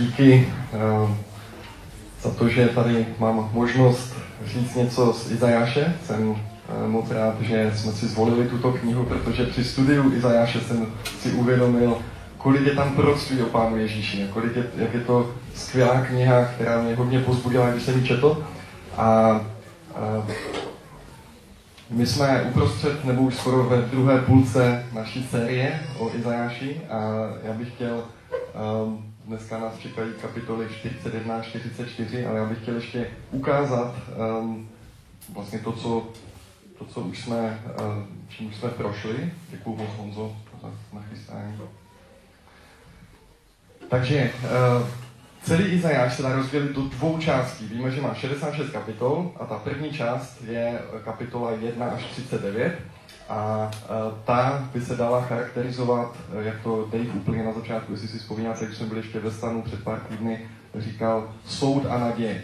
díky uh, za to, že tady mám možnost říct něco z Izajáše. Jsem uh, moc rád, že jsme si zvolili tuto knihu, protože při studiu Izajáše jsem si uvědomil, kolik je tam proroctví o Pánu Ježíši, kolik je, jak je to skvělá kniha, která mě hodně pozbudila, když jsem ji četl. A, a my jsme uprostřed, nebo už skoro ve druhé půlce naší série o Izajáši a já bych chtěl, um, dneska nás čekají kapitoly 41 a 44, ale já bych chtěl ještě ukázat um, vlastně to, co, to, co už jsme, um, čím už jsme prošli. Děkuji moc Honzo za nachystání. Takže uh, celý Izajáš se dá rozdělit do dvou částí. Víme, že má 66 kapitol a ta první část je kapitola 1 až 39 a uh, ta by se dala charakterizovat, uh, jak to Dave úplně na začátku, jestli si vzpomínáte, když jsme byli ještě ve stanu před pár týdny, říkal soud a naděje.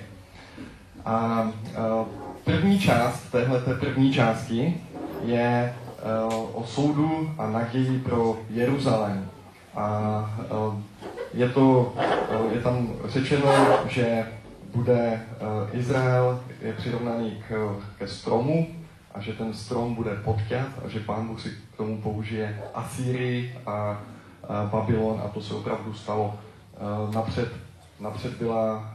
A uh, první část téhle první části je o soudu a naději pro Jeruzalém. A je, to, je tam řečeno, že bude Izrael je přirovnaný k, ke stromu a že ten strom bude podťat a že pán Bůh si k tomu použije Asýrii a, a Babylon a to se opravdu stalo. Eh, napřed, napřed byla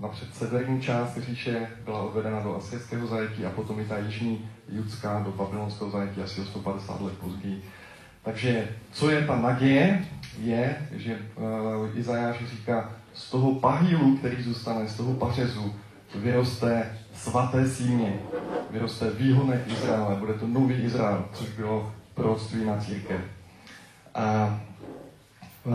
napřed severní část říše byla odvedena do asyrského zajetí a potom i ta jižní judská do babylonského zajetí asi o 150 let později. Takže co je ta naděje? Je, že uh, Izajáš říká, z toho pahýlu, který zůstane, z toho pařezu, vyroste svaté símě, vyroste výhonek Izraele, bude to nový Izrael, což bylo proroctví na církev. A uh,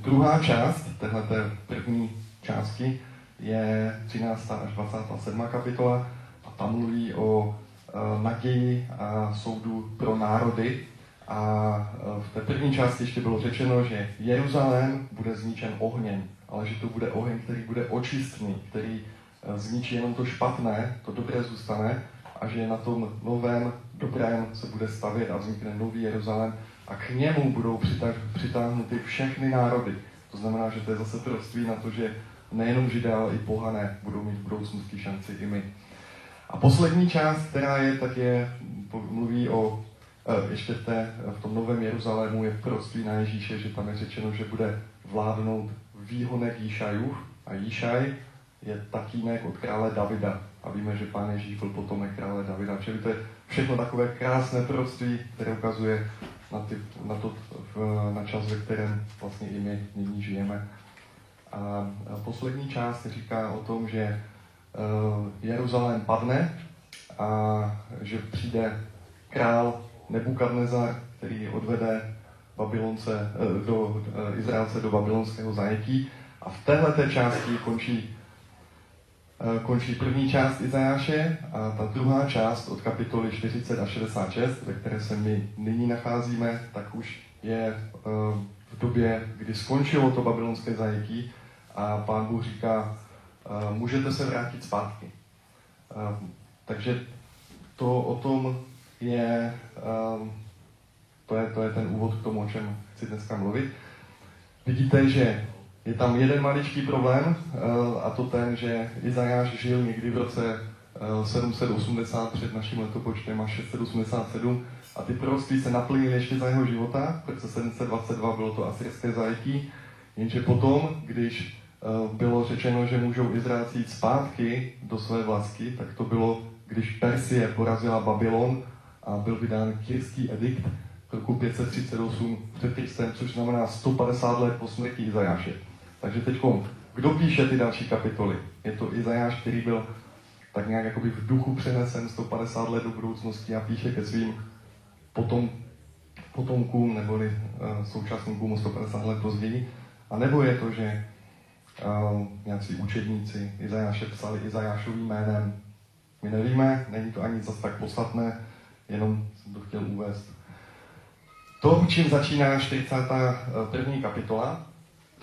druhá část téhleté první části je 13. až 27. kapitola a tam mluví o uh, naději a soudu pro národy, a e, v té první části ještě bylo řečeno, že Jeruzalém bude zničen ohněm, ale že to bude oheň, který bude očistný, který e, zničí jenom to špatné, to dobré zůstane a že na tom novém dobrém se bude stavět a vznikne nový Jeruzalém a k němu budou přitáhnuty všechny národy. To znamená, že to je zase proství na to, že nejenom židé, ale i pohané budou mít v budoucnosti šanci i my. A poslední část, která je, tak je, mluví o Eh, ještě v, té, v tom novém Jeruzalému je prostý na Ježíše, že tam je řečeno, že bude vládnout výhonek Jíšajův a Jíšaj je tatínek od krále Davida. A víme, že pán Ježíš byl potomek krále Davida. Čili to je všechno takové krásné prostý, které ukazuje na, ty, na, to, na čas, ve kterém vlastně i my nyní žijeme. A, poslední část říká o tom, že uh, Jeruzalém padne a že přijde král Nebukadnezar, který odvede Babylonce, eh, do, eh, Izraelce do babylonského zajetí. A v téhle části končí, končí první část Izajáše a ta druhá část od kapitoly 40 a 66, ve které se my nyní nacházíme, tak už je v době, kdy skončilo to babylonské zajetí a pán Bůh říká, můžete se vrátit zpátky. Takže to o tom je, to je, to je ten úvod k tomu, o čem chci dneska mluvit. Vidíte, že je tam jeden maličký problém uh, a to ten, že Izajáš žil někdy v roce uh, 780 před naším letopočtem a 687 a ty proroctví se naplnily ještě za jeho života, v roce 722 bylo to asyrské zajetí, jenže potom, když uh, bylo řečeno, že můžou Izraelci jít zpátky do své vlasti, tak to bylo, když Persie porazila Babylon a byl vydán kyrský edikt roku 538 před Kristem, což znamená 150 let po smrti Izajáše. Takže teď, kdo píše ty další kapitoly? Je to Izajáš, který byl tak nějak jakoby v duchu přenesen 150 let do budoucnosti a píše ke svým potom, potomkům neboli uh, současníkům o 150 let později. A nebo je to, že uh, nějací učedníci Izajáše psali Izajášovým jménem. My nevíme, není to ani zase tak podstatné, jenom jsem to chtěl uvést. To, čím začíná 41. kapitola,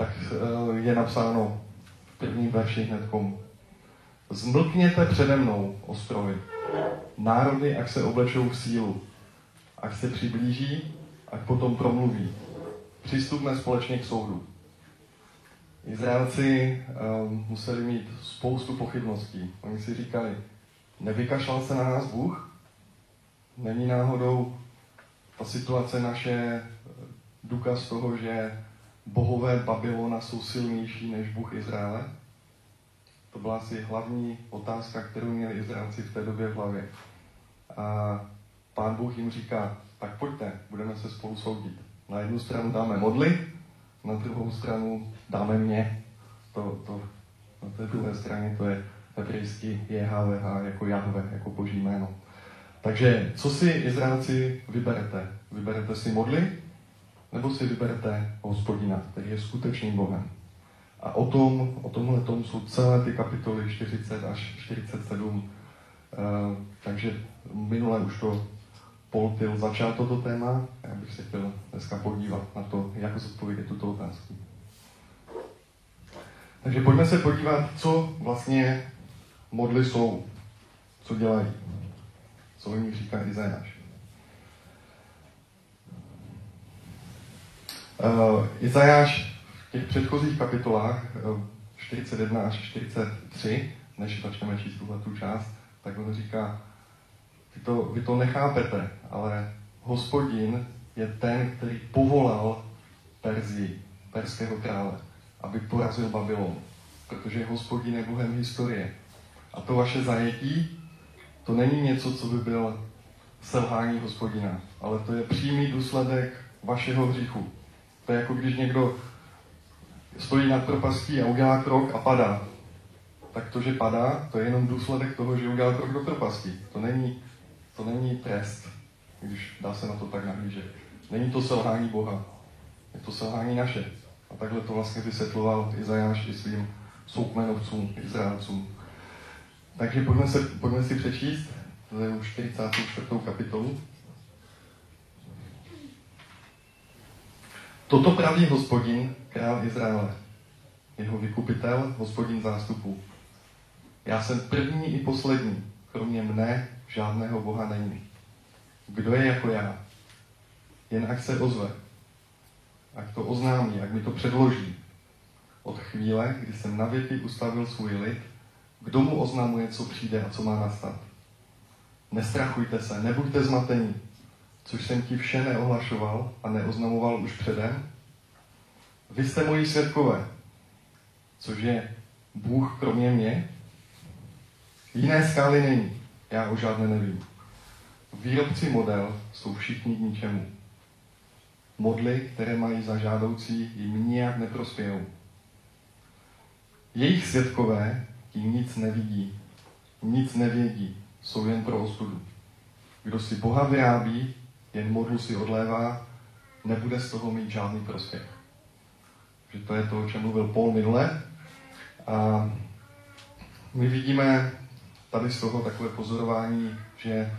tak eh, je napsáno v prvním verši hnedkom. Zmlkněte přede mnou, ostrovy, národy, ak se oblečou v sílu, ak se přiblíží, ak potom promluví. Přistupme společně k soudu. Izraelci um, museli mít spoustu pochybností. Oni si říkali, nevykašlal se na nás Bůh? Není náhodou ta situace naše důkaz toho, že bohové Babylona jsou silnější než Bůh Izraele? To byla asi hlavní otázka, kterou měli Izraelci v té době v hlavě. A pán Bůh jim říká, tak pojďte, budeme se spolu soudit. Na jednu stranu dáme modly, na druhou stranu dáme mě. To, to, na té druhé straně to je hebrejsky JHVH jako Jahve, jako boží jméno. Takže co si Izraelci vyberete? Vyberete si modly, nebo si vyberete hospodina, který je skutečným Bohem. A o tom, o tomhle tom jsou celé ty kapitoly 40 až 47. Uh, eh, takže minule už to Poltil začal toto téma. Já bych se chtěl dneska podívat na to, jak zodpovědět tuto otázku. Takže pojďme se podívat, co vlastně modly jsou, co dělají, co nich říká Izajáš. Uh, Izajáš v těch předchozích kapitolách uh, 41 až 43, než začneme číst tuhle tu část, tak on říká, vy to, vy to nechápete, ale hospodin je ten, který povolal Perzii, perského krále, aby porazil Babylon, protože hospodin je Bohem historie. A to vaše zajetí, to není něco, co by byl selhání hospodina, ale to je přímý důsledek vašeho hříchu. To je jako když někdo stojí nad propastí a udělá krok a padá. Tak to, že padá, to je jenom důsledek toho, že udělal krok do propasti. To není, to není trest, když dá se na to tak nahlížet. Není to selhání Boha, je to selhání naše. A takhle to vlastně vysvětloval Izajáš i svým soukmenovcům, Izraelcům. Takže pojďme, se, pojďme si přečíst, to je už 44. kapitolu. Toto praví hospodin, král Izraele, jeho vykupitel, hospodin zástupů. Já jsem první i poslední, kromě mne žádného Boha není. Kdo je jako já? Jen ať se ozve. Ať to oznámí, ať mi to předloží. Od chvíle, kdy jsem na věky ustavil svůj lid, kdo mu oznamuje, co přijde a co má nastat. Nestrachujte se, nebuďte zmatení, což jsem ti vše neohlašoval a neoznamoval už předem. Vy jste moji svědkové, což je Bůh kromě mě. Jiné skály není, já o žádné nevím. Výrobci model jsou všichni k ničemu. Modly, které mají za žádoucí, jim nijak neprospějou. Jejich svědkové tím nic nevidí, nic nevědí, jsou jen pro ostudu. Kdo si Boha vyrábí, jen modlu si odlévá, nebude z toho mít žádný prospěch. Že to je to, o čem mluvil Paul minule. A my vidíme tady z toho takové pozorování, že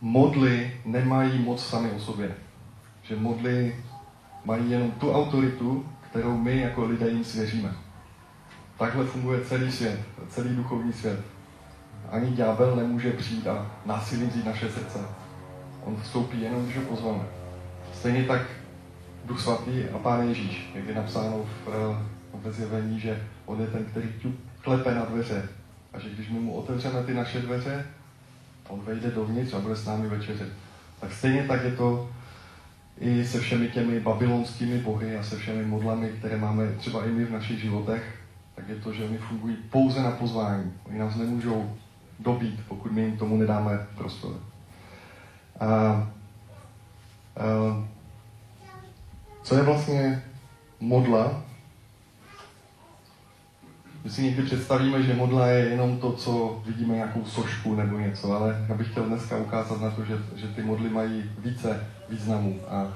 modly nemají moc sami o sobě. Že modly mají jenom tu autoritu, kterou my jako lidé jim svěříme. Takhle funguje celý svět, celý duchovní svět. Ani ďábel nemůže přijít a násilí vzít naše srdce. On vstoupí jenom, když ho pozveme. Stejně tak Duch Svatý a Pán Ježíš, jak je napsáno v, eh, v zjevení, že on je ten, který tu klepe na dveře. A že když my mu otevřeme ty naše dveře, on vejde dovnitř a bude s námi večeřet. Tak stejně tak je to i se všemi těmi babylonskými bohy a se všemi modlami, které máme třeba i my v našich životech, tak je to, že oni fungují pouze na pozvání. Oni nás nemůžou dobít, pokud my jim tomu nedáme prostor. A, a, co je vlastně modla? My si někdy představíme, že modla je jenom to, co vidíme nějakou sošku nebo něco, ale já bych chtěl dneska ukázat na to, že, že ty modly mají více významů. A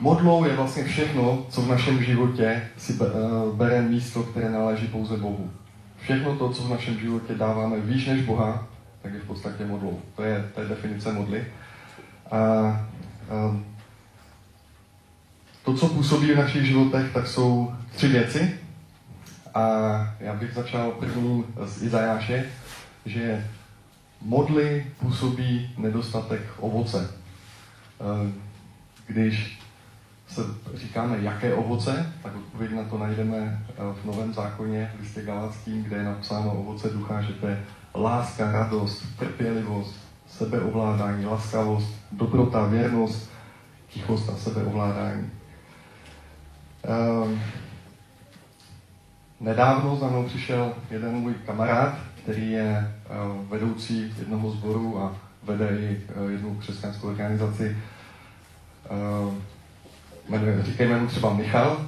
Modlou je vlastně všechno, co v našem životě si eh, bere místo, které náleží pouze Bohu. Všechno to, co v našem životě dáváme výš než Boha, tak je v podstatě modlou. To je, to je definice modly. A, a ehm, to, co působí v našich životech, tak jsou tři věci. A já bych začal prvním z Izajáše, že modly působí nedostatek ovoce. Ehm, když se říkáme, jaké ovoce, tak odpověď na to najdeme eh, v Novém zákoně, v listě Galackým, kde je napsáno ovoce ducha, že to je láska, radost, trpělivost, sebeovládání, laskavost, dobrota, věrnost, tichost a sebeovládání. Um, nedávno za mnou přišel jeden můj kamarád, který je uh, vedoucí jednoho sboru a vede i uh, jednu křesťanskou organizaci. Jmenuje, říkejme mu třeba Michal.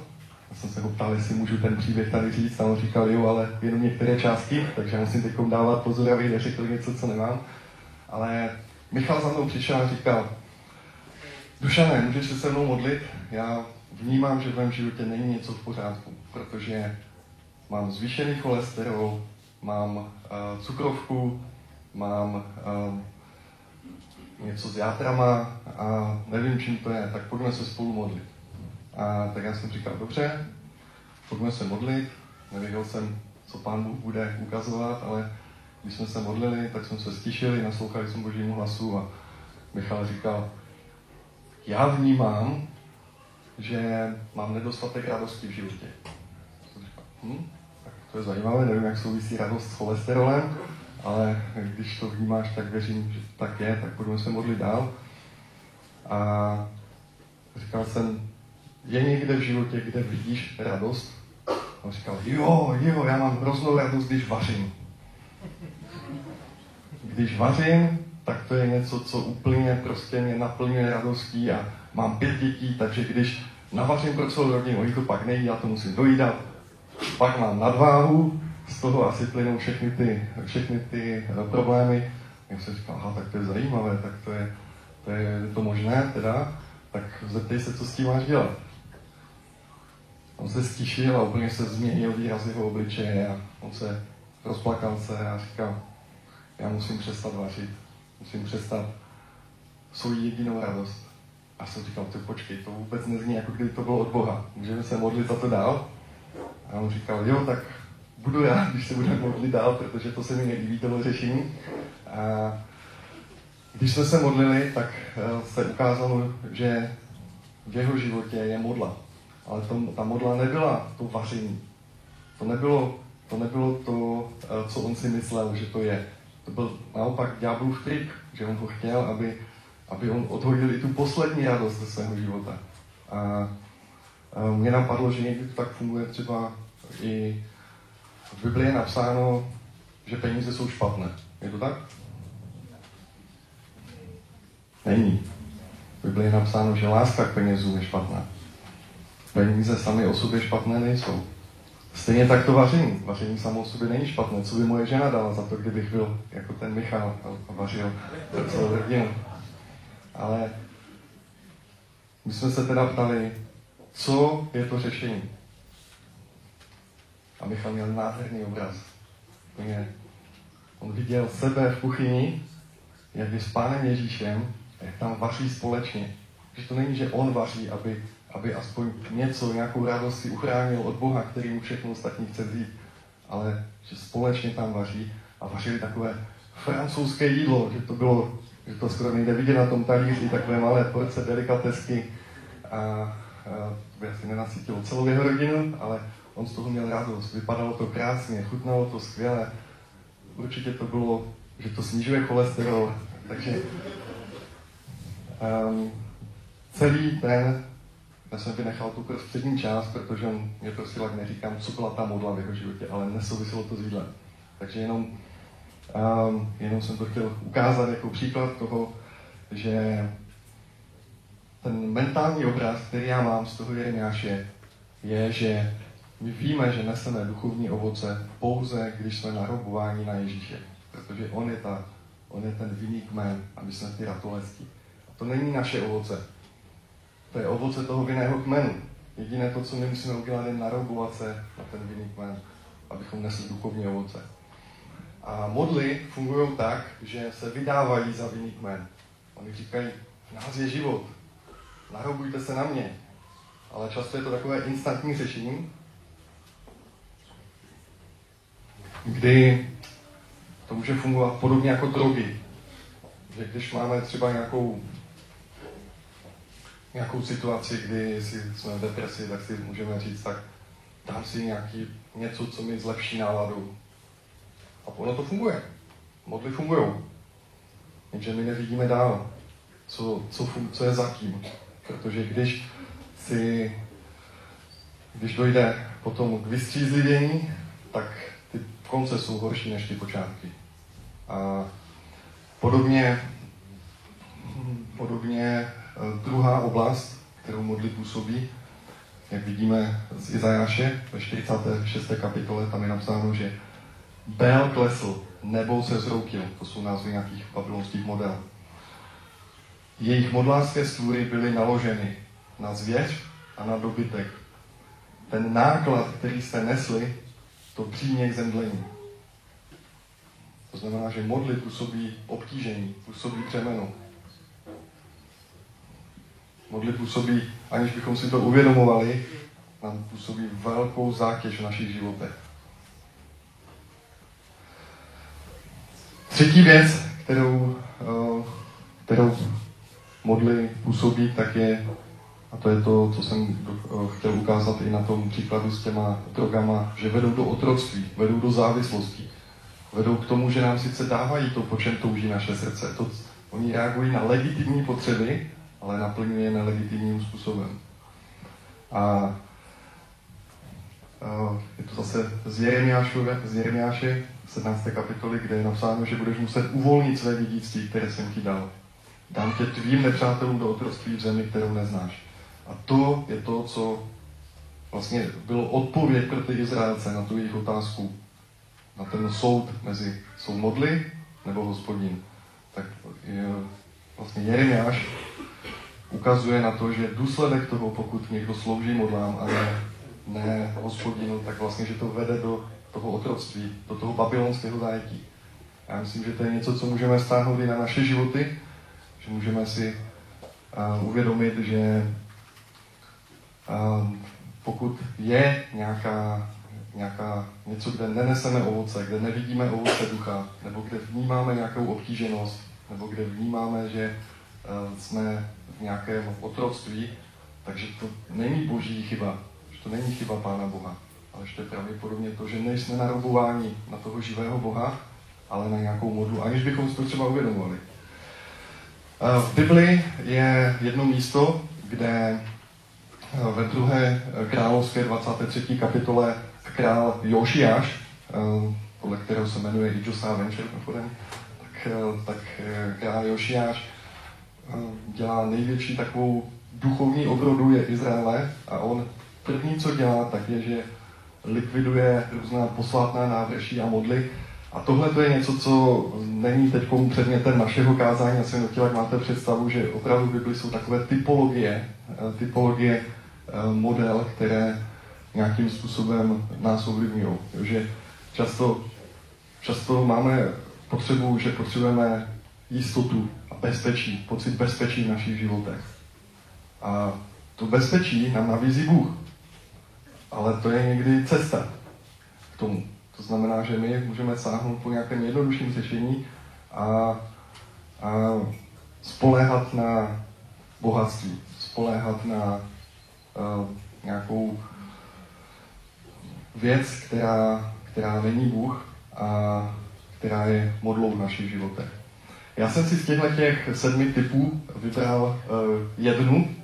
Jsem se ho ptal, jestli můžu ten příběh tady říct a on říkal, jo, ale jenom některé části, takže musím teď dávat pozor, abych neřekl něco, co nemám. Ale Michal za mnou přišel a říkal, Dušané, můžeš se se mnou modlit? Já vnímám, že v mém životě není něco v pořádku, protože mám zvýšený cholesterol, mám uh, cukrovku, mám uh, něco s játrama a nevím, čím to je, tak pojďme se spolu modlit. A tak já jsem říkal, dobře, pojďme se modlit. Nevěděl jsem, co pán Bůh bude ukazovat, ale když jsme se modlili, tak jsme se stišili, naslouchali jsme božímu hlasu a Michal říkal, já vnímám, že mám nedostatek radosti v životě. Hm? Tak to je zajímavé, nevím, jak souvisí radost s cholesterolem, ale když to vnímáš, tak věřím, že tak je, tak pojďme se modlit dál. A říkal jsem, je někde v životě, kde vidíš radost? On říkal, jo, jo, já mám hroznou radost, když vařím. Když vařím, tak to je něco, co úplně prostě mě naplňuje radostí a mám pět dětí, takže když navařím pro celou rodinu, oni to pak nejí, já to musím dojídat, pak mám nadváhu, z toho asi plynou všechny ty, všechny ty eh, problémy. Já jsem říkal, aha, tak to je zajímavé, tak to je, to je to možné teda, tak zeptej se, co s tím máš dělat. On se stišil a úplně se změnil výraz jeho obličeje a on se rozplakal se a říkal, já musím přestat vařit, musím přestat svou jedinou radost. A jsem říkal, ty počkej, to vůbec nezní, jako kdyby to bylo od Boha. Můžeme se modlit za to dál? A on říkal, jo, tak budu rád, když se budeme modlit dál, protože to se mi nelíbí, tohle řešení. A když jsme se modlili, tak eh, se ukázalo, že v jeho životě je modla. Ale to, ta modla nebyla to vaření. To nebylo, to nebylo to, eh, co on si myslel, že to je. To byl naopak ďáblův trik, že on ho chtěl, aby, aby on odhodil i tu poslední radost ze svého života. A, a mě napadlo, že někdy to tak funguje třeba i v Biblii je napsáno, že peníze jsou špatné. Je to tak? Není. V Biblii je napsáno, že láska k penězům je špatná. Peníze sami o sobě špatné nejsou. Stejně tak to vaření. Vaření samo o sobě není špatné. Co by moje žena dala za to, kdybych byl jako ten Michal a vařil celou rodinu. Ale my jsme se teda ptali, co je to řešení. A Michal měl nádherný obraz. On viděl sebe v kuchyni, jak je s pánem Ježíšem, jak tam vaří společně. Že to není, že on vaří, aby aby aspoň něco, nějakou radost si uchránil od Boha, který mu všechno ostatní chce vzít, ale že společně tam vaří a vařili takové francouzské jídlo, že to bylo, že to skoro nejde vidět na tom talíři, takové malé porce delikatesky a, a to by asi nenasytilo celou jeho rodinu, ale on z toho měl radost, vypadalo to krásně, chutnalo to skvěle, určitě to bylo, že to snižuje cholesterol, takže um, celý ten já jsem vynechal tu prostřední část, protože on mě prosil, jak neříkám, co byla ta modla v jeho životě, ale nesouviselo to s jídlem. Takže jenom, um, jenom jsem to chtěl ukázat jako příklad toho, že ten mentální obraz, který já mám z toho Jeremiáše, je, že my víme, že neseme duchovní ovoce pouze, když jsme narobováni na Ježíše. Protože on je, ta, on je ten vinný kmen a my jsme ty ratolesti. To není naše ovoce. To je ovoce toho vinného kmenu. Jediné to, co my musíme udělat, je narobovat se na ten vinný kmen, abychom nesli duchovní ovoce. A modly fungují tak, že se vydávají za vinný kmen. Oni říkají, v nás je život, narobujte se na mě. Ale často je to takové instantní řešení, kdy to může fungovat podobně jako drogy. Že když máme třeba nějakou nějakou situaci, kdy si jsme v depresi, tak si můžeme říct, tak dám si nějaký něco, co mi zlepší náladu. A ono to funguje. Modly fungují. Jenže my nevidíme dál, co, co, co je zatím. Protože když si, když dojde potom k vystřízlivění, tak ty konce jsou horší než ty počátky. A podobně, podobně druhá oblast, kterou modly působí, jak vidíme z Izajáše ve 46. kapitole, tam je napsáno, že Bel klesl, nebo se zroutil. To jsou názvy nějakých babylonských model. Jejich modlářské stvůry byly naloženy na zvěř a na dobytek. Ten náklad, který jste nesli, to přímě k zemdlení. To znamená, že modly působí obtížení, působí břemeno. Modly působí, aniž bychom si to uvědomovali, nám působí velkou zátěž v našich životech. Třetí věc, kterou, eh, kterou modly působí, tak je, a to je to, co jsem eh, chtěl ukázat i na tom příkladu s těma drogama, že vedou do otroctví, vedou do závislosti. Vedou k tomu, že nám sice dávají to, po čem touží naše srdce. To, oni reagují na legitimní potřeby, ale naplňují je nelegitimním způsobem. A je to zase z, Jeremiáše, z Jeremiáše 17. kapitoly, kde je napsáno, že budeš muset uvolnit své dědictví, které jsem ti dal. Dám tě tvým nepřátelům do otroctví v zemi, kterou neznáš. A to je to, co vlastně bylo odpověď pro ty Izraelce na tu jejich otázku, na ten soud mezi jsou modly nebo hospodin. Tak je, vlastně Jeremiáš ukazuje na to, že důsledek toho, pokud někdo slouží modlám a ne, ne hospodinu, tak vlastně, že to vede do toho otroctví, do toho babylonského zajetí. Já myslím, že to je něco, co můžeme stáhnout i na naše životy, že můžeme si uh, uvědomit, že uh, pokud je nějaká, nějaká něco, kde neneseme ovoce, kde nevidíme ovoce ducha, nebo kde vnímáme nějakou obtíženost, nebo kde vnímáme, že uh, jsme nějakém otroctví, takže to není boží chyba, že to není chyba Pána Boha ale ještě pravděpodobně to, že nejsme narobováni na toho živého Boha, ale na nějakou modlu, aniž bychom si to třeba uvědomovali. V Bibli je jedno místo, kde ve druhé královské 23. kapitole král Jošiáš, podle kterého se jmenuje i Josiah Venture, tak, tak král Jošiáš dělá největší takovou duchovní obrodu je Izraele a on první, co dělá, tak je, že likviduje různá posvátná návrší a modly. A tohle to je něco, co není teď předmětem našeho kázání. Já jsem nechtěl, jak máte představu, že opravdu v Bibli jsou takové typologie, eh, typologie eh, model, které nějakým způsobem nás ovlivňují. Že často, často máme potřebu, že potřebujeme jistotu bezpečí, pocit bezpečí v našich životech. A to bezpečí nám nabízí Bůh. Ale to je někdy cesta k tomu. To znamená, že my můžeme sáhnout po nějakém jednodušším řešení a, a spoléhat na bohatství, spoléhat na uh, nějakou věc, která, která není Bůh a která je modlou v našich životech. Já jsem si z těchto těch sedmi typů vybral uh, jednu,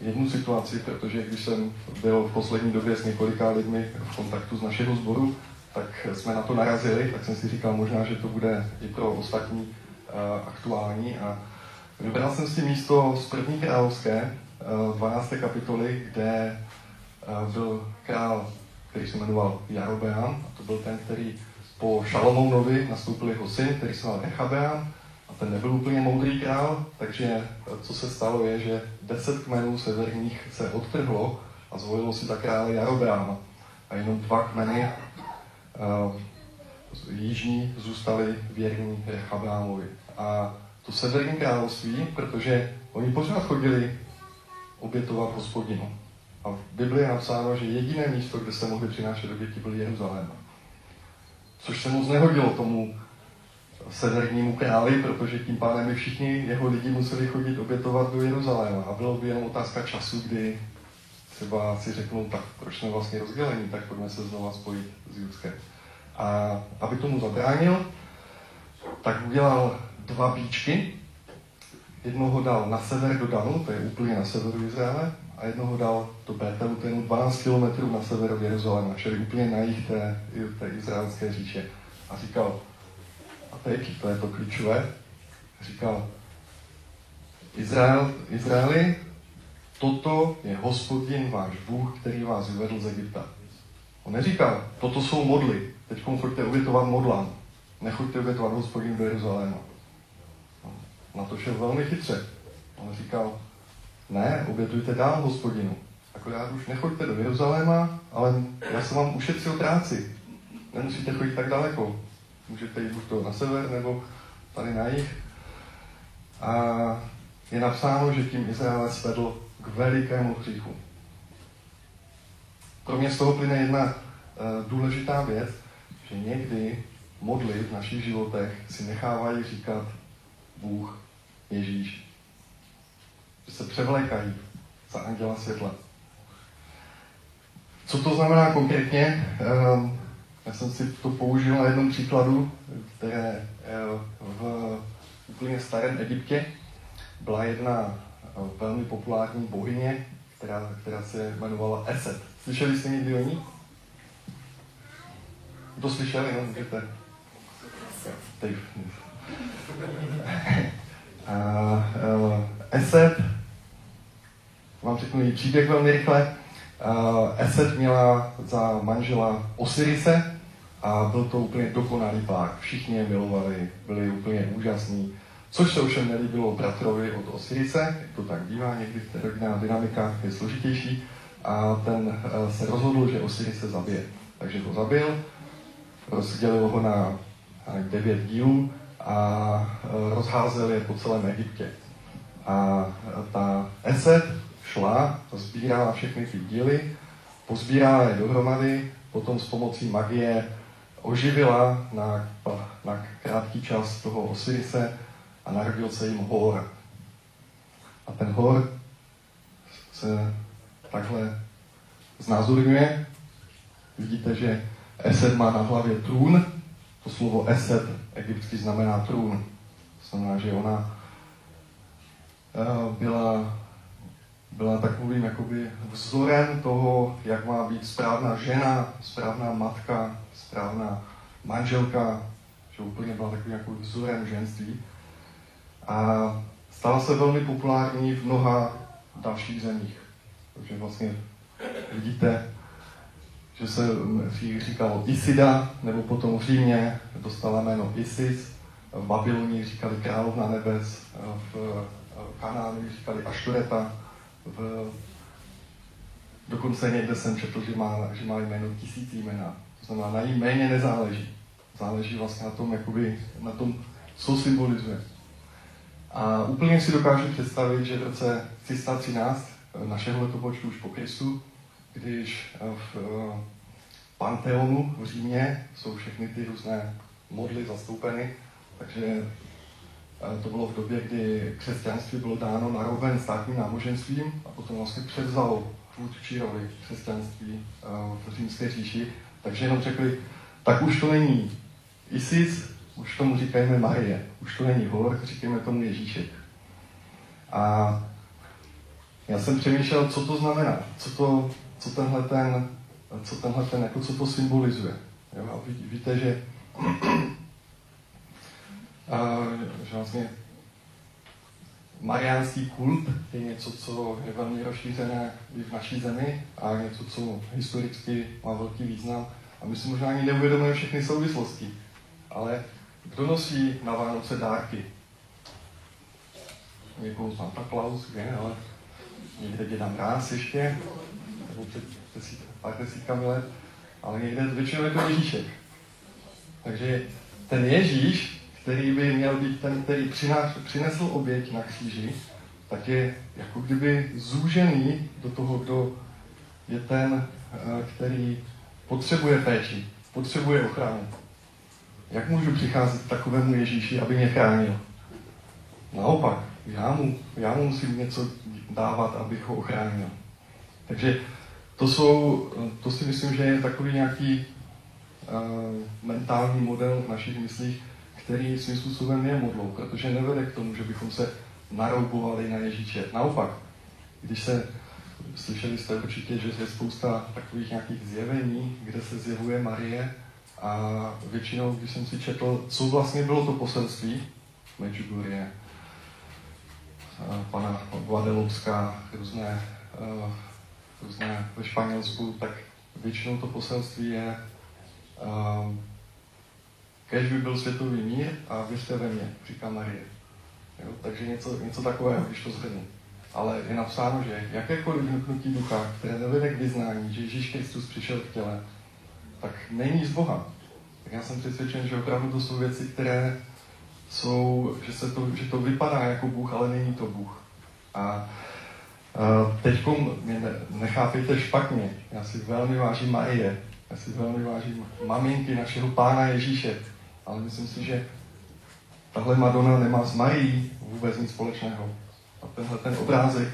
jednu situaci, protože když jsem byl v poslední době s několika lidmi v kontaktu z našeho sboru, tak jsme na to narazili, tak jsem si říkal možná, že to bude i pro ostatní uh, aktuální. A vybral jsem si místo z první královské, uh, 12. kapitoly, kde uh, byl král, který se jmenoval Jarobeam, a to byl ten, který po Šalomounovi nastoupil jeho syn, který se jmenoval Rechabeam, ten nebyl úplně moudrý král, takže co se stalo je, že deset kmenů severních se odtrhlo a zvolilo si za krále Jarobeáma. A jenom dva kmeny uh, jižní zůstali věrní Rechabeámovi. A to severní království, protože oni pořád chodili obětovat hospodinu. A v Biblii je napsáno, že jediné místo, kde se mohli přinášet oběti, byl Jeruzalém. Což se moc nehodilo tomu severnímu králi, protože tím pádem by všichni jeho lidi museli chodit obětovat do Jeruzaléma. A bylo by jenom otázka času, kdy třeba si řeknou, tak proč jsme vlastně rozdělení, tak pojďme se znova spojit s Judskem. A aby tomu zabránil, tak udělal dva bíčky. Jednoho dal na sever do Danu, to je úplně na severu Izraele, a jednoho dal do Bételu, to je 12 km na sever od Jeruzaléma, čili úplně na jich té, té izraelské říše. A říkal, teď, to je to klíčové, říkal, Izrael, Izraeli, toto je hospodin váš Bůh, který vás vyvedl z Egypta. On neříkal, toto jsou modly, teď choďte obětovat modlám, nechoďte obětovat hospodin do Jeruzaléma. Na to šel velmi chytře. On říkal, ne, obětujte dál hospodinu. Akorát už nechoďte do Jeruzaléma, ale já jsem vám ušetřil práci. Nemusíte chodit tak daleko. Můžete jít buď to na sever, nebo tady na jih. A je napsáno, že tím Izrael svedl k velikému hříchu. Pro mě z toho plyne jedna uh, důležitá věc, že někdy modly v našich životech si nechávají říkat Bůh, Ježíš. Že se převlékají za anděla světla. Co to znamená konkrétně? Um, já jsem si to použil na jednom příkladu, které v úplně starém Egyptě byla jedna velmi populární bohyně, která, která se jmenovala Eset. Slyšeli jste někdy o ní? To slyšeli, no, můžete. Uh, Eset, vám řeknu její příběh velmi rychle. Eset měla za manžela Osirise a byl to úplně dokonalý pár. Všichni je milovali, byli úplně úžasní. Což se ovšem nelíbilo bratrovi od Osirise, jak to tak bývá, někdy ta rodinná dynamika je složitější, a ten eh, se rozhodl, že Osiris se zabije. Takže ho zabil, rozdělil ho na devět dílů a eh, rozházel je po celém Egyptě. A eh, ta Eset šla, sbírala všechny ty díly, pozbírala je dohromady, potom s pomocí magie oživila na, na krátký čas toho Osirise a narodil se jim hor. A ten hor se takhle znázorňuje. Vidíte, že Esed má na hlavě trůn. To slovo Esed egyptsky znamená trůn. To znamená, že ona eh, byla, byla takovým jakoby vzorem toho, jak má být správná žena, správná matka, správná manželka, že úplně byla takovým jako vzorem ženství. A stala se velmi populární v mnoha dalších zemích. Takže vlastně vidíte, že se říkalo Isida, nebo potom v Římě dostala jméno Isis, v Babylonii říkali královna nebes, v Kanánu říkali Aštureta, v... dokonce někde jsem četl, že má, že má jméno tisíc jména. To znamená, na jméně nezáleží. Záleží vlastně na tom, jakoby, na tom, co symbolizuje. A úplně si dokážu představit, že v roce 313 našeho letopočtu už po Kristu, když v eh, Panteonu v Římě jsou všechny ty různé modly zastoupeny, takže eh, to bylo v době, kdy křesťanství bylo dáno na roven státním náboženstvím a potom vlastně převzalo vůdčí roli křesťanství eh, v římské říši. Takže jenom řekli, tak už to není Isis, už tomu říkejme Marie, už to není hor, říkejme tomu Ježíšek. A já jsem přemýšlel, co to znamená, co, to, co tenhle ten, co tenhle ten, jako co to symbolizuje. Jo? A ví, víte, že, že vlastně mariánský kult je něco, co je velmi rozšířené i v naší zemi a něco, co historicky má velký význam. A my si možná ani neuvědomujeme všechny souvislosti. Ale kdo nosí na Vánoce dárky? Někoho Santa Claus, ne, ale někde děda Mráz ještě, nebo před desít, pár desítkami let, ale někde většinou je to Ježíšek. Takže ten Ježíš, který by měl být ten, který přináš, přinesl oběť na kříži, tak je jako kdyby zúžený do toho, kdo je ten, eh, který potřebuje péči, potřebuje ochranu. jak můžu přicházet k takovému Ježíši, aby mě chránil? Naopak, já mu, já mu musím něco dávat, abych ho ochránil. Takže to, jsou, to si myslím, že je takový nějaký uh, mentální model v našich myslích, který svým způsobem je modlou, protože nevede k tomu, že bychom se naroubovali na Ježíše. Naopak, když se, slyšeli jste určitě, že je spousta takových nějakých zjevení, kde se zjevuje Marie a většinou, když jsem si četl, co vlastně bylo to poselství Medjugorje, pana Guadelupská, různé, různé ve Španělsku, tak většinou to poselství je kež by byl světový mír a věřte ve mě, říká Marie. Jo? Takže něco, něco takového, když to zhrnu. Ale je napsáno, že jakékoliv vnuknutí ducha, které nevede k vyznání, že Ježíš Kristus přišel v těle, tak není z Boha. Tak já jsem přesvědčen, že opravdu to jsou věci, které jsou, že, se to, že to vypadá jako Bůh, ale není to Bůh. A teď mě nechápejte špatně, já si velmi vážím Marie, já si velmi vážím maminky našeho pána Ježíše, ale myslím si, že tahle Madonna nemá s Marií vůbec nic společného. A tenhle ten obrázek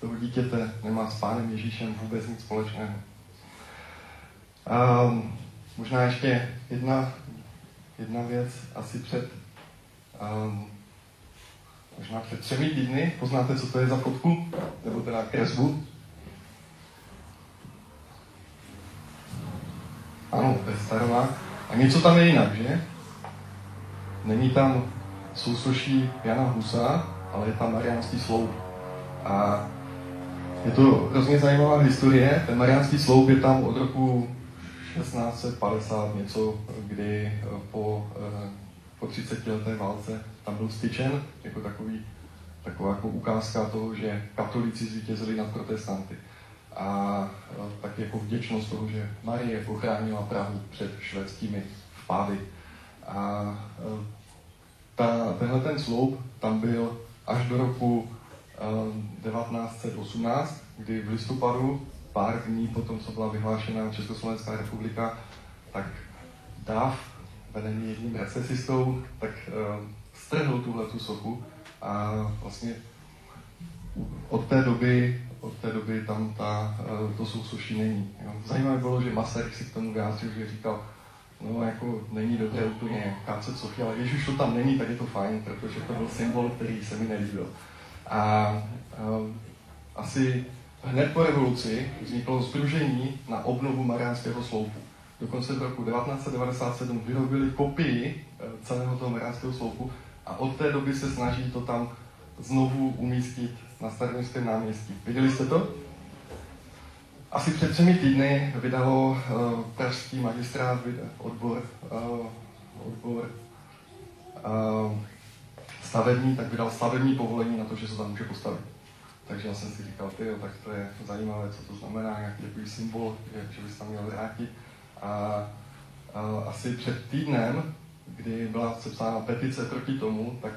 toho dítěte nemá s pánem Ježíšem vůbec nic společného. A možná ještě jedna, jedna věc, asi před um, možná před třemi týdny, poznáte, co to je za fotku, nebo teda kresbu? Ano, to je starová. A něco tam je jinak, že? Není tam sousoší Jana Husa, ale je tam Mariánský sloup. A je to hrozně zajímavá historie. Ten Mariánský sloup je tam od roku 1650 něco, kdy eh, po, eh, po 30 leté válce tam byl styčen jako takový, taková jako ukázka toho, že katolíci zvítězili nad protestanty. A eh, tak jako vděčnost toho, že Marie ochránila Prahu před švédskými vpády. A ta, tenhle ten sloup tam byl až do roku 1918, kdy v listopadu, pár dní po tom, co byla vyhlášena Československá republika, tak DAF, vedený jedním recesistou, tak uh, strhl tuhle tu sochu a vlastně od té doby, od té doby tam ta, to sousoší není. Zajímavé bylo, že Masaryk si k tomu vyjádřil, že říkal, no jako není dobré úplně kácet sochy, ale když už to tam není, tak je to fajn, protože to byl symbol, který se mi nelíbil. A, a asi hned po revoluci vzniklo združení na obnovu Mariánského sloupu. Dokonce v roku 1997 vyrobili kopii eh, celého toho Mariánského sloupu a od té doby se snaží to tam znovu umístit na Staroměstském náměstí. Viděli jste to? Asi před třemi týdny vydalo uh, pražský magistrát odbor, uh, odbor uh, stavební, tak vydal stavební povolení na to, že se tam může postavit. Takže já jsem si říkal, ty, tak to je zajímavé, co to znamená, nějaký takový symbol, že, že bys tam měl vrátit. A, a asi před týdnem, kdy byla sepsána petice proti tomu, tak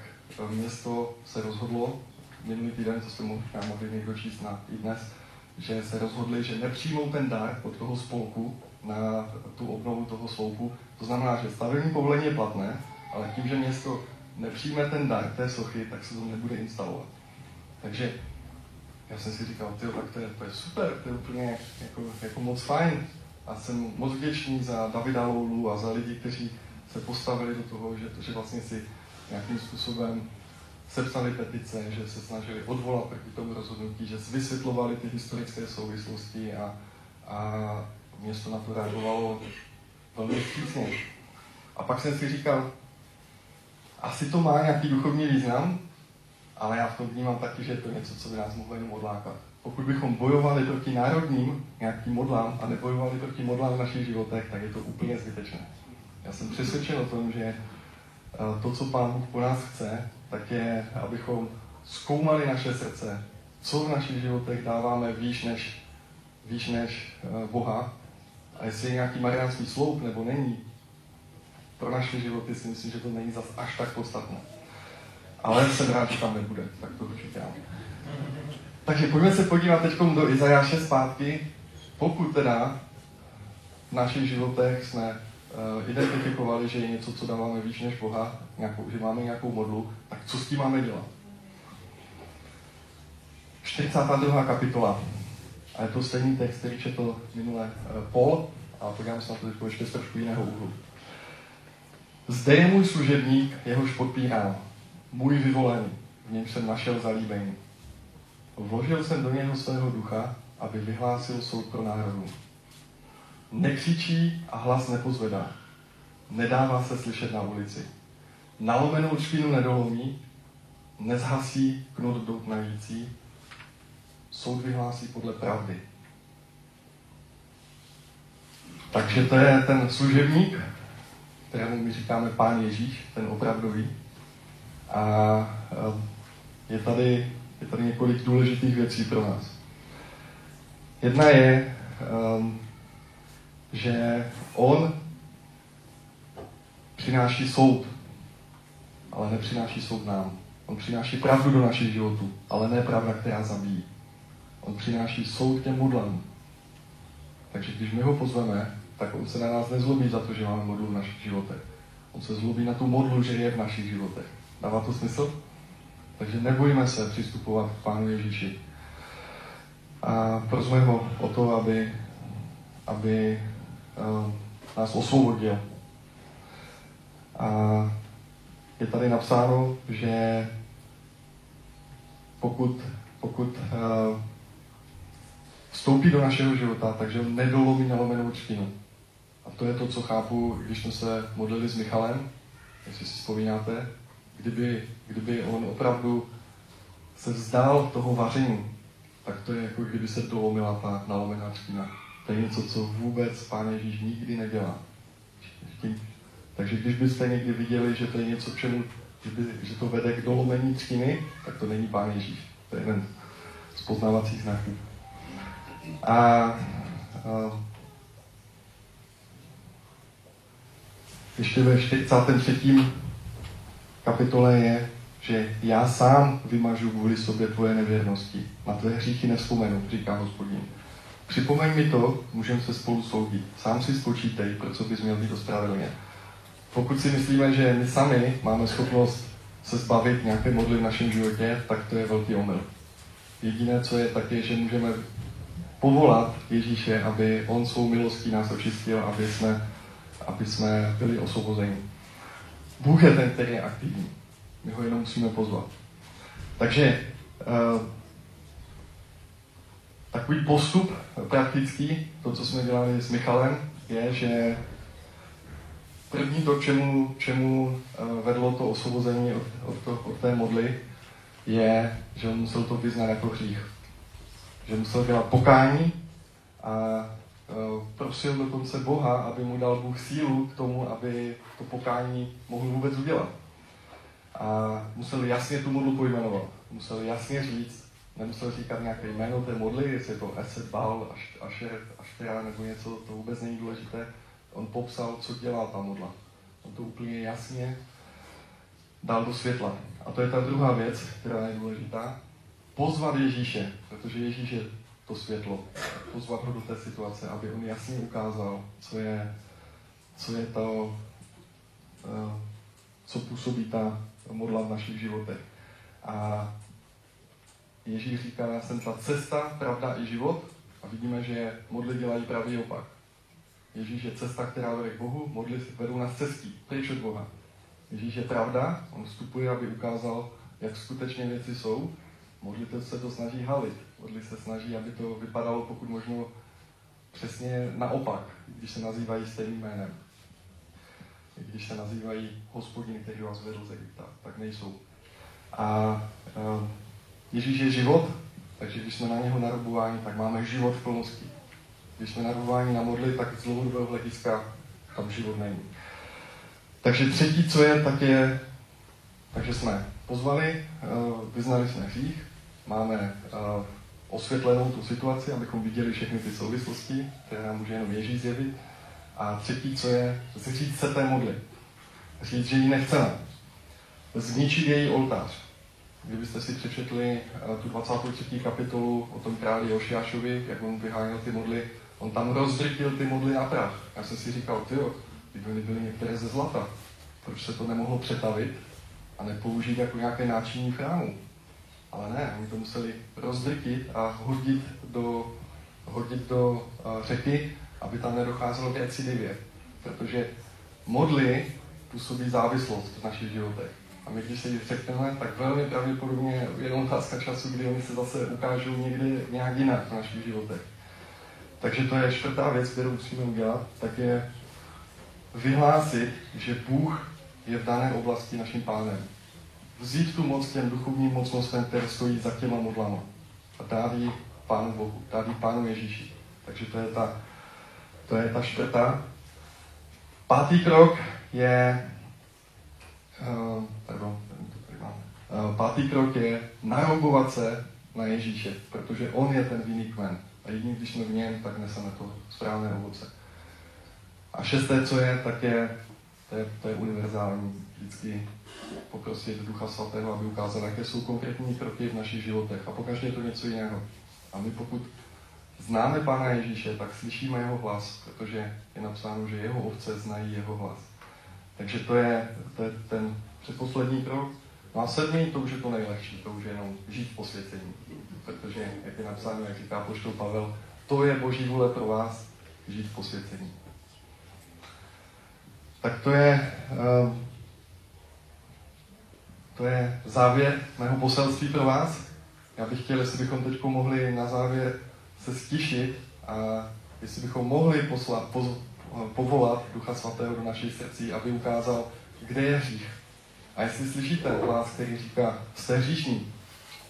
město se rozhodlo, minulý týden, co jste mohli někdo číst na i dnes, že se rozhodli, že nepřijmou ten dar od toho spolku na tu obnovu toho sloupu. To znamená, že stavební povolení je platné, ale tím, že město nepřijme ten dar té sochy, tak se to nebude instalovat. Takže já jsem si říkal, tyjo, tak to je, to je super, to je úplně jako, jako moc fajn. A jsem moc vděčný za Davida Loulu a za lidi, kteří se postavili do toho, že, že vlastně si nějakým způsobem sepsali petice, že se snažili odvolat proti tomu rozhodnutí, že vysvětlovali ty historické souvislosti a, a město na to reagovalo velmi vstřícně. A pak jsem si říkal, asi to má nějaký duchovní význam, ale já v tom vnímám taky, že je to něco, co by nás mohlo jenom odlákat. Pokud bychom bojovali proti národním nějakým modlám a nebojovali proti modlám v našich životech, tak je to úplně zbytečné. Já jsem přesvědčen o tom, že eh, to, co Pán Bůh po nás chce, tak je, abychom zkoumali naše srdce, co v našich životech dáváme výš než, výš než eh, Boha a jestli je nějaký mariánský sloup nebo není. Pro naše životy si myslím, že to není zas až tak podstatné. Ale jsem rád, že tam nebude, tak to určitě ano. Takže pojďme se podívat teď do Izajáše zpátky. Pokud teda v našich životech jsme identifikovali, že je něco, co dáváme víc než Boha, nějakou, že máme nějakou modlu, tak co s tím máme dělat? 42. kapitola. A je to stejný text, který četl minule uh, Paul, a podívám se na to ještě z trošku jiného úhlu. Zde je můj služebník, jehož podpírám, můj vyvolený, v něm jsem našel zalíbení. Vložil jsem do něho svého ducha, aby vyhlásil soud pro národu. Nekřičí a hlas nepozvedá. Nedává se slyšet na ulici. Nalomenou špínu nedolomí, nezhasí knut doutnající, soud vyhlásí podle pravdy. Takže to je ten služebník, kterému my říkáme Pán Ježíš, ten opravdový. A je tady, je tady několik důležitých věcí pro nás. Jedna je, um, že on přináší soud, ale nepřináší soud nám. On přináší pravdu do našich životů, ale ne pravda, která zabíjí. On přináší soud těm modlám. Takže když my ho pozveme, tak on se na nás nezlobí za to, že máme modlu v našich životech. On se zlobí na tu modlu, že je v našich životech. Dává to smysl? Takže nebojíme se přistupovat k Pánu Ježíši. A prosme ho o to, aby, aby nás osvobodil. A je tady napsáno, že pokud, pokud uh, vstoupí do našeho života, takže nedolomí nalomenou třtinu. A to je to, co chápu, když jsme se modlili s Michalem, jestli si vzpomínáte, kdyby, kdyby on opravdu se vzdal toho vaření, tak to je jako kdyby se dolomila ta nalomená třtina. To je něco, co vůbec Pán Ježíš nikdy nedělá. Takže když byste někdy viděli, že to je něco, čemu, že, to vede k dolomení třtiny, tak to není Pán Ježíš. To je jeden z poznávacích znaků. A, a ještě ve 43. kapitole je, že já sám vymažu kvůli sobě tvoje nevěrnosti. Na tvé hříchy nevzpomenu, říká hospodin. Připomeň mi to, můžeme se spolu soudit. Sám si spočítej, pro co bys měl být ospravedlněn. Pokud si myslíme, že my sami máme schopnost se zbavit nějaké modly v našem životě, tak to je velký omyl. Jediné, co je, tak je, že můžeme povolat Ježíše, aby on svou milostí nás očistil, aby jsme aby jsme byli osvobozeni. Bůh je ten, který je aktivní. My ho jenom musíme pozvat. Takže uh, takový postup praktický, to, co jsme dělali s Michalem, je, že první to, čemu, čemu uh, vedlo to osvobození od, od, to, od té modly, je, že on musel to vyznat jako hřích. Že musel dělat pokání a Eh, prosil dokonce Boha, aby mu dal Bůh sílu k tomu, aby to pokání mohl vůbec udělat. A musel jasně tu modlu pojmenovat. Musel jasně říct, nemusel říkat nějaké jméno té modly, jestli je to Eset, Baal, Asher, Ashtera nebo něco, to vůbec není důležité. On popsal, co dělá ta modla. On to úplně jasně dal do světla. A to je ta druhá věc, která je důležitá. Pozvat Ježíše, protože Ježíš je to světlo, pozvat ho do té situace, aby on jasně ukázal, co je, co je to, eh, co působí ta modla v našich životech. A Ježíš říká, já jsem ta cesta, pravda i život a vidíme, že modly dělají pravý opak. Ježíš je cesta, která vede k Bohu, modly vedou nás cestí, pryč od Boha. Ježíš je pravda, on vstupuje, aby ukázal, jak skutečně věci jsou. Modlitel se to snaží halit. Modly se snaží, aby to vypadalo pokud možno přesně naopak, když se nazývají stejným jménem. Když se nazývají hospodin, který vás vedl z Egypta, tak nejsou. A uh, Ježíš je život, takže když jsme na něho narobováni, tak máme život v plnosti. Když jsme narobováni na modly, tak z dlouhodobého hlediska tam život není. Takže třetí, co je, tak je, takže jsme pozvali, uh, vyznali jsme hřích, máme uh, osvětlenou tu situaci, abychom viděli všechny ty souvislosti, které nám může jenom Ježíš zjevit. A třetí, co je, se říct se té modly. Říct, že ji nechceme. Zničit její oltář. Kdybyste si přečetli eh, tu 23. kapitolu o tom králi Jošiašovi, jak on vyháněl ty modly, on tam rozdrtil ty modly na prach. Já jsem si říkal, ty ty vlny byly některé ze zlata. Proč se to nemohlo přetavit a nepoužít jako nějaké náčiní chrámu? Ale ne, oni to museli rozdrtit a hodit do, hodit do uh, řeky, aby tam nedocházelo k recidivě. Protože modly působí závislost v našich životech. A my, když si řekneme, tak velmi pravděpodobně jenom otázka času, kdy oni se zase ukážou někde nějak jinak v našich životech. Takže to je čtvrtá věc, kterou musíme udělat, tak je vyhlásit, že Bůh je v dané oblasti naším pánem. Vzít tu moc těm duchovním mocnostem, které stojí za těma modlama. A dát ji Pánu Bohu, dát ji Pánu Ježíši. Takže to je ta, to je ta čtvrtá. Pátý krok je, to tady máme. Uh, pátý krok je narobovat se na Ježíše, protože on je ten vinný kmen. A jediný, když jsme v něm, tak neseme to správné ovoce. A šesté, co je, tak je, to je, to je univerzální. Vždycky poprosit Ducha Svatého, aby ukázal, jaké jsou konkrétní kroky v našich životech. A pokaždé je to něco jiného. A my pokud známe Pána Ježíše, tak slyšíme jeho hlas, protože je napsáno, že jeho ovce znají jeho hlas. Takže to je, to je ten předposlední krok. No a sedmý, to už je to nejlehčí, to už je jenom žít v posvěcení. Protože, jak je napsáno, jak říká poštol Pavel, to je boží vůle pro vás, žít v posvěcení. Tak to je, uh, to je závěr mého poselství pro vás. Já bych chtěl, jestli bychom teď mohli na závěr se stišit a jestli bychom mohli poslat, poz, povolat Ducha Svatého do našich srdcí, aby ukázal, kde je hřích. A jestli slyšíte hlas, který říká, jste hříšní,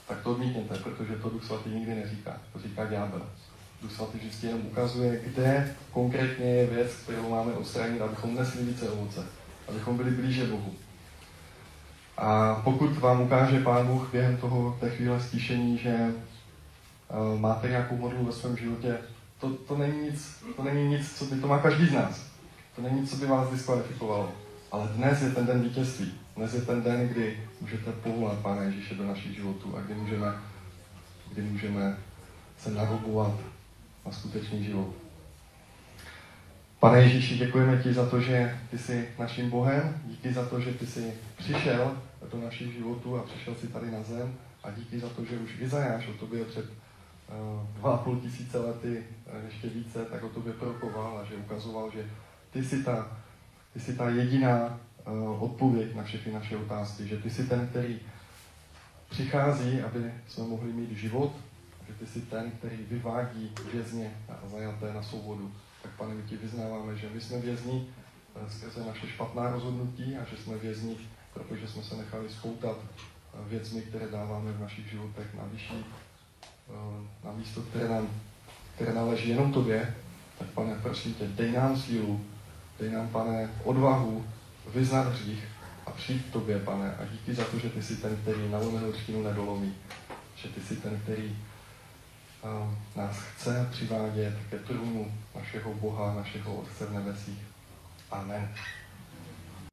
tak to odmítněte, protože to Duch Svatý nikdy neříká. To říká ďábel. Duch Svatý vždycky jenom ukazuje, kde konkrétně je věc, kterou máme odstranit, abychom nesli více ovoce, abychom byli blíže Bohu. A pokud vám ukáže Pán Bůh během toho, té chvíle stišení, že uh, máte nějakou modlu ve svém životě, to, to, není nic, to není nic, co by to má každý z nás. To není nic, co by vás diskvalifikovalo. Ale dnes je ten den vítězství. Dnes je ten den, kdy můžete povolat Pána Ježíše do našich životů a kdy můžeme, kdy můžeme se narobovat na skutečný život. Pane Ježíši, děkujeme ti za to, že ty jsi naším Bohem, díky za to, že ty jsi přišel do našich životů a přišel si tady na zem a díky za to, že už Izajáš o tobě před dva a půl tisíce lety, uh, ještě více, tak o tobě prorokoval a že ukazoval, že ty jsi ta, ty jsi ta jediná uh, odpověď na všechny naše otázky, že ty jsi ten, který přichází, aby jsme mohli mít život, že ty jsi ten, který vyvádí vězně a zajaté na svobodu. Tak pane, my ti vyznáváme, že my jsme vězni skrze naše špatná rozhodnutí a že jsme vězni protože jsme se nechali spoutat eh, věcmi, které dáváme v našich životech na vyšší, eh, na místo, které, nám, které náleží jenom tobě, tak pane, prosím tě, dej nám sílu, dej nám, pane, odvahu vyznat hřích a přijít k tobě, pane, a díky za to, že ty jsi ten, který na lomenou třtinu nedolomí, že ty jsi ten, který uh, nás chce přivádět ke trůnu našeho Boha, našeho Otce v nebesích. Amen.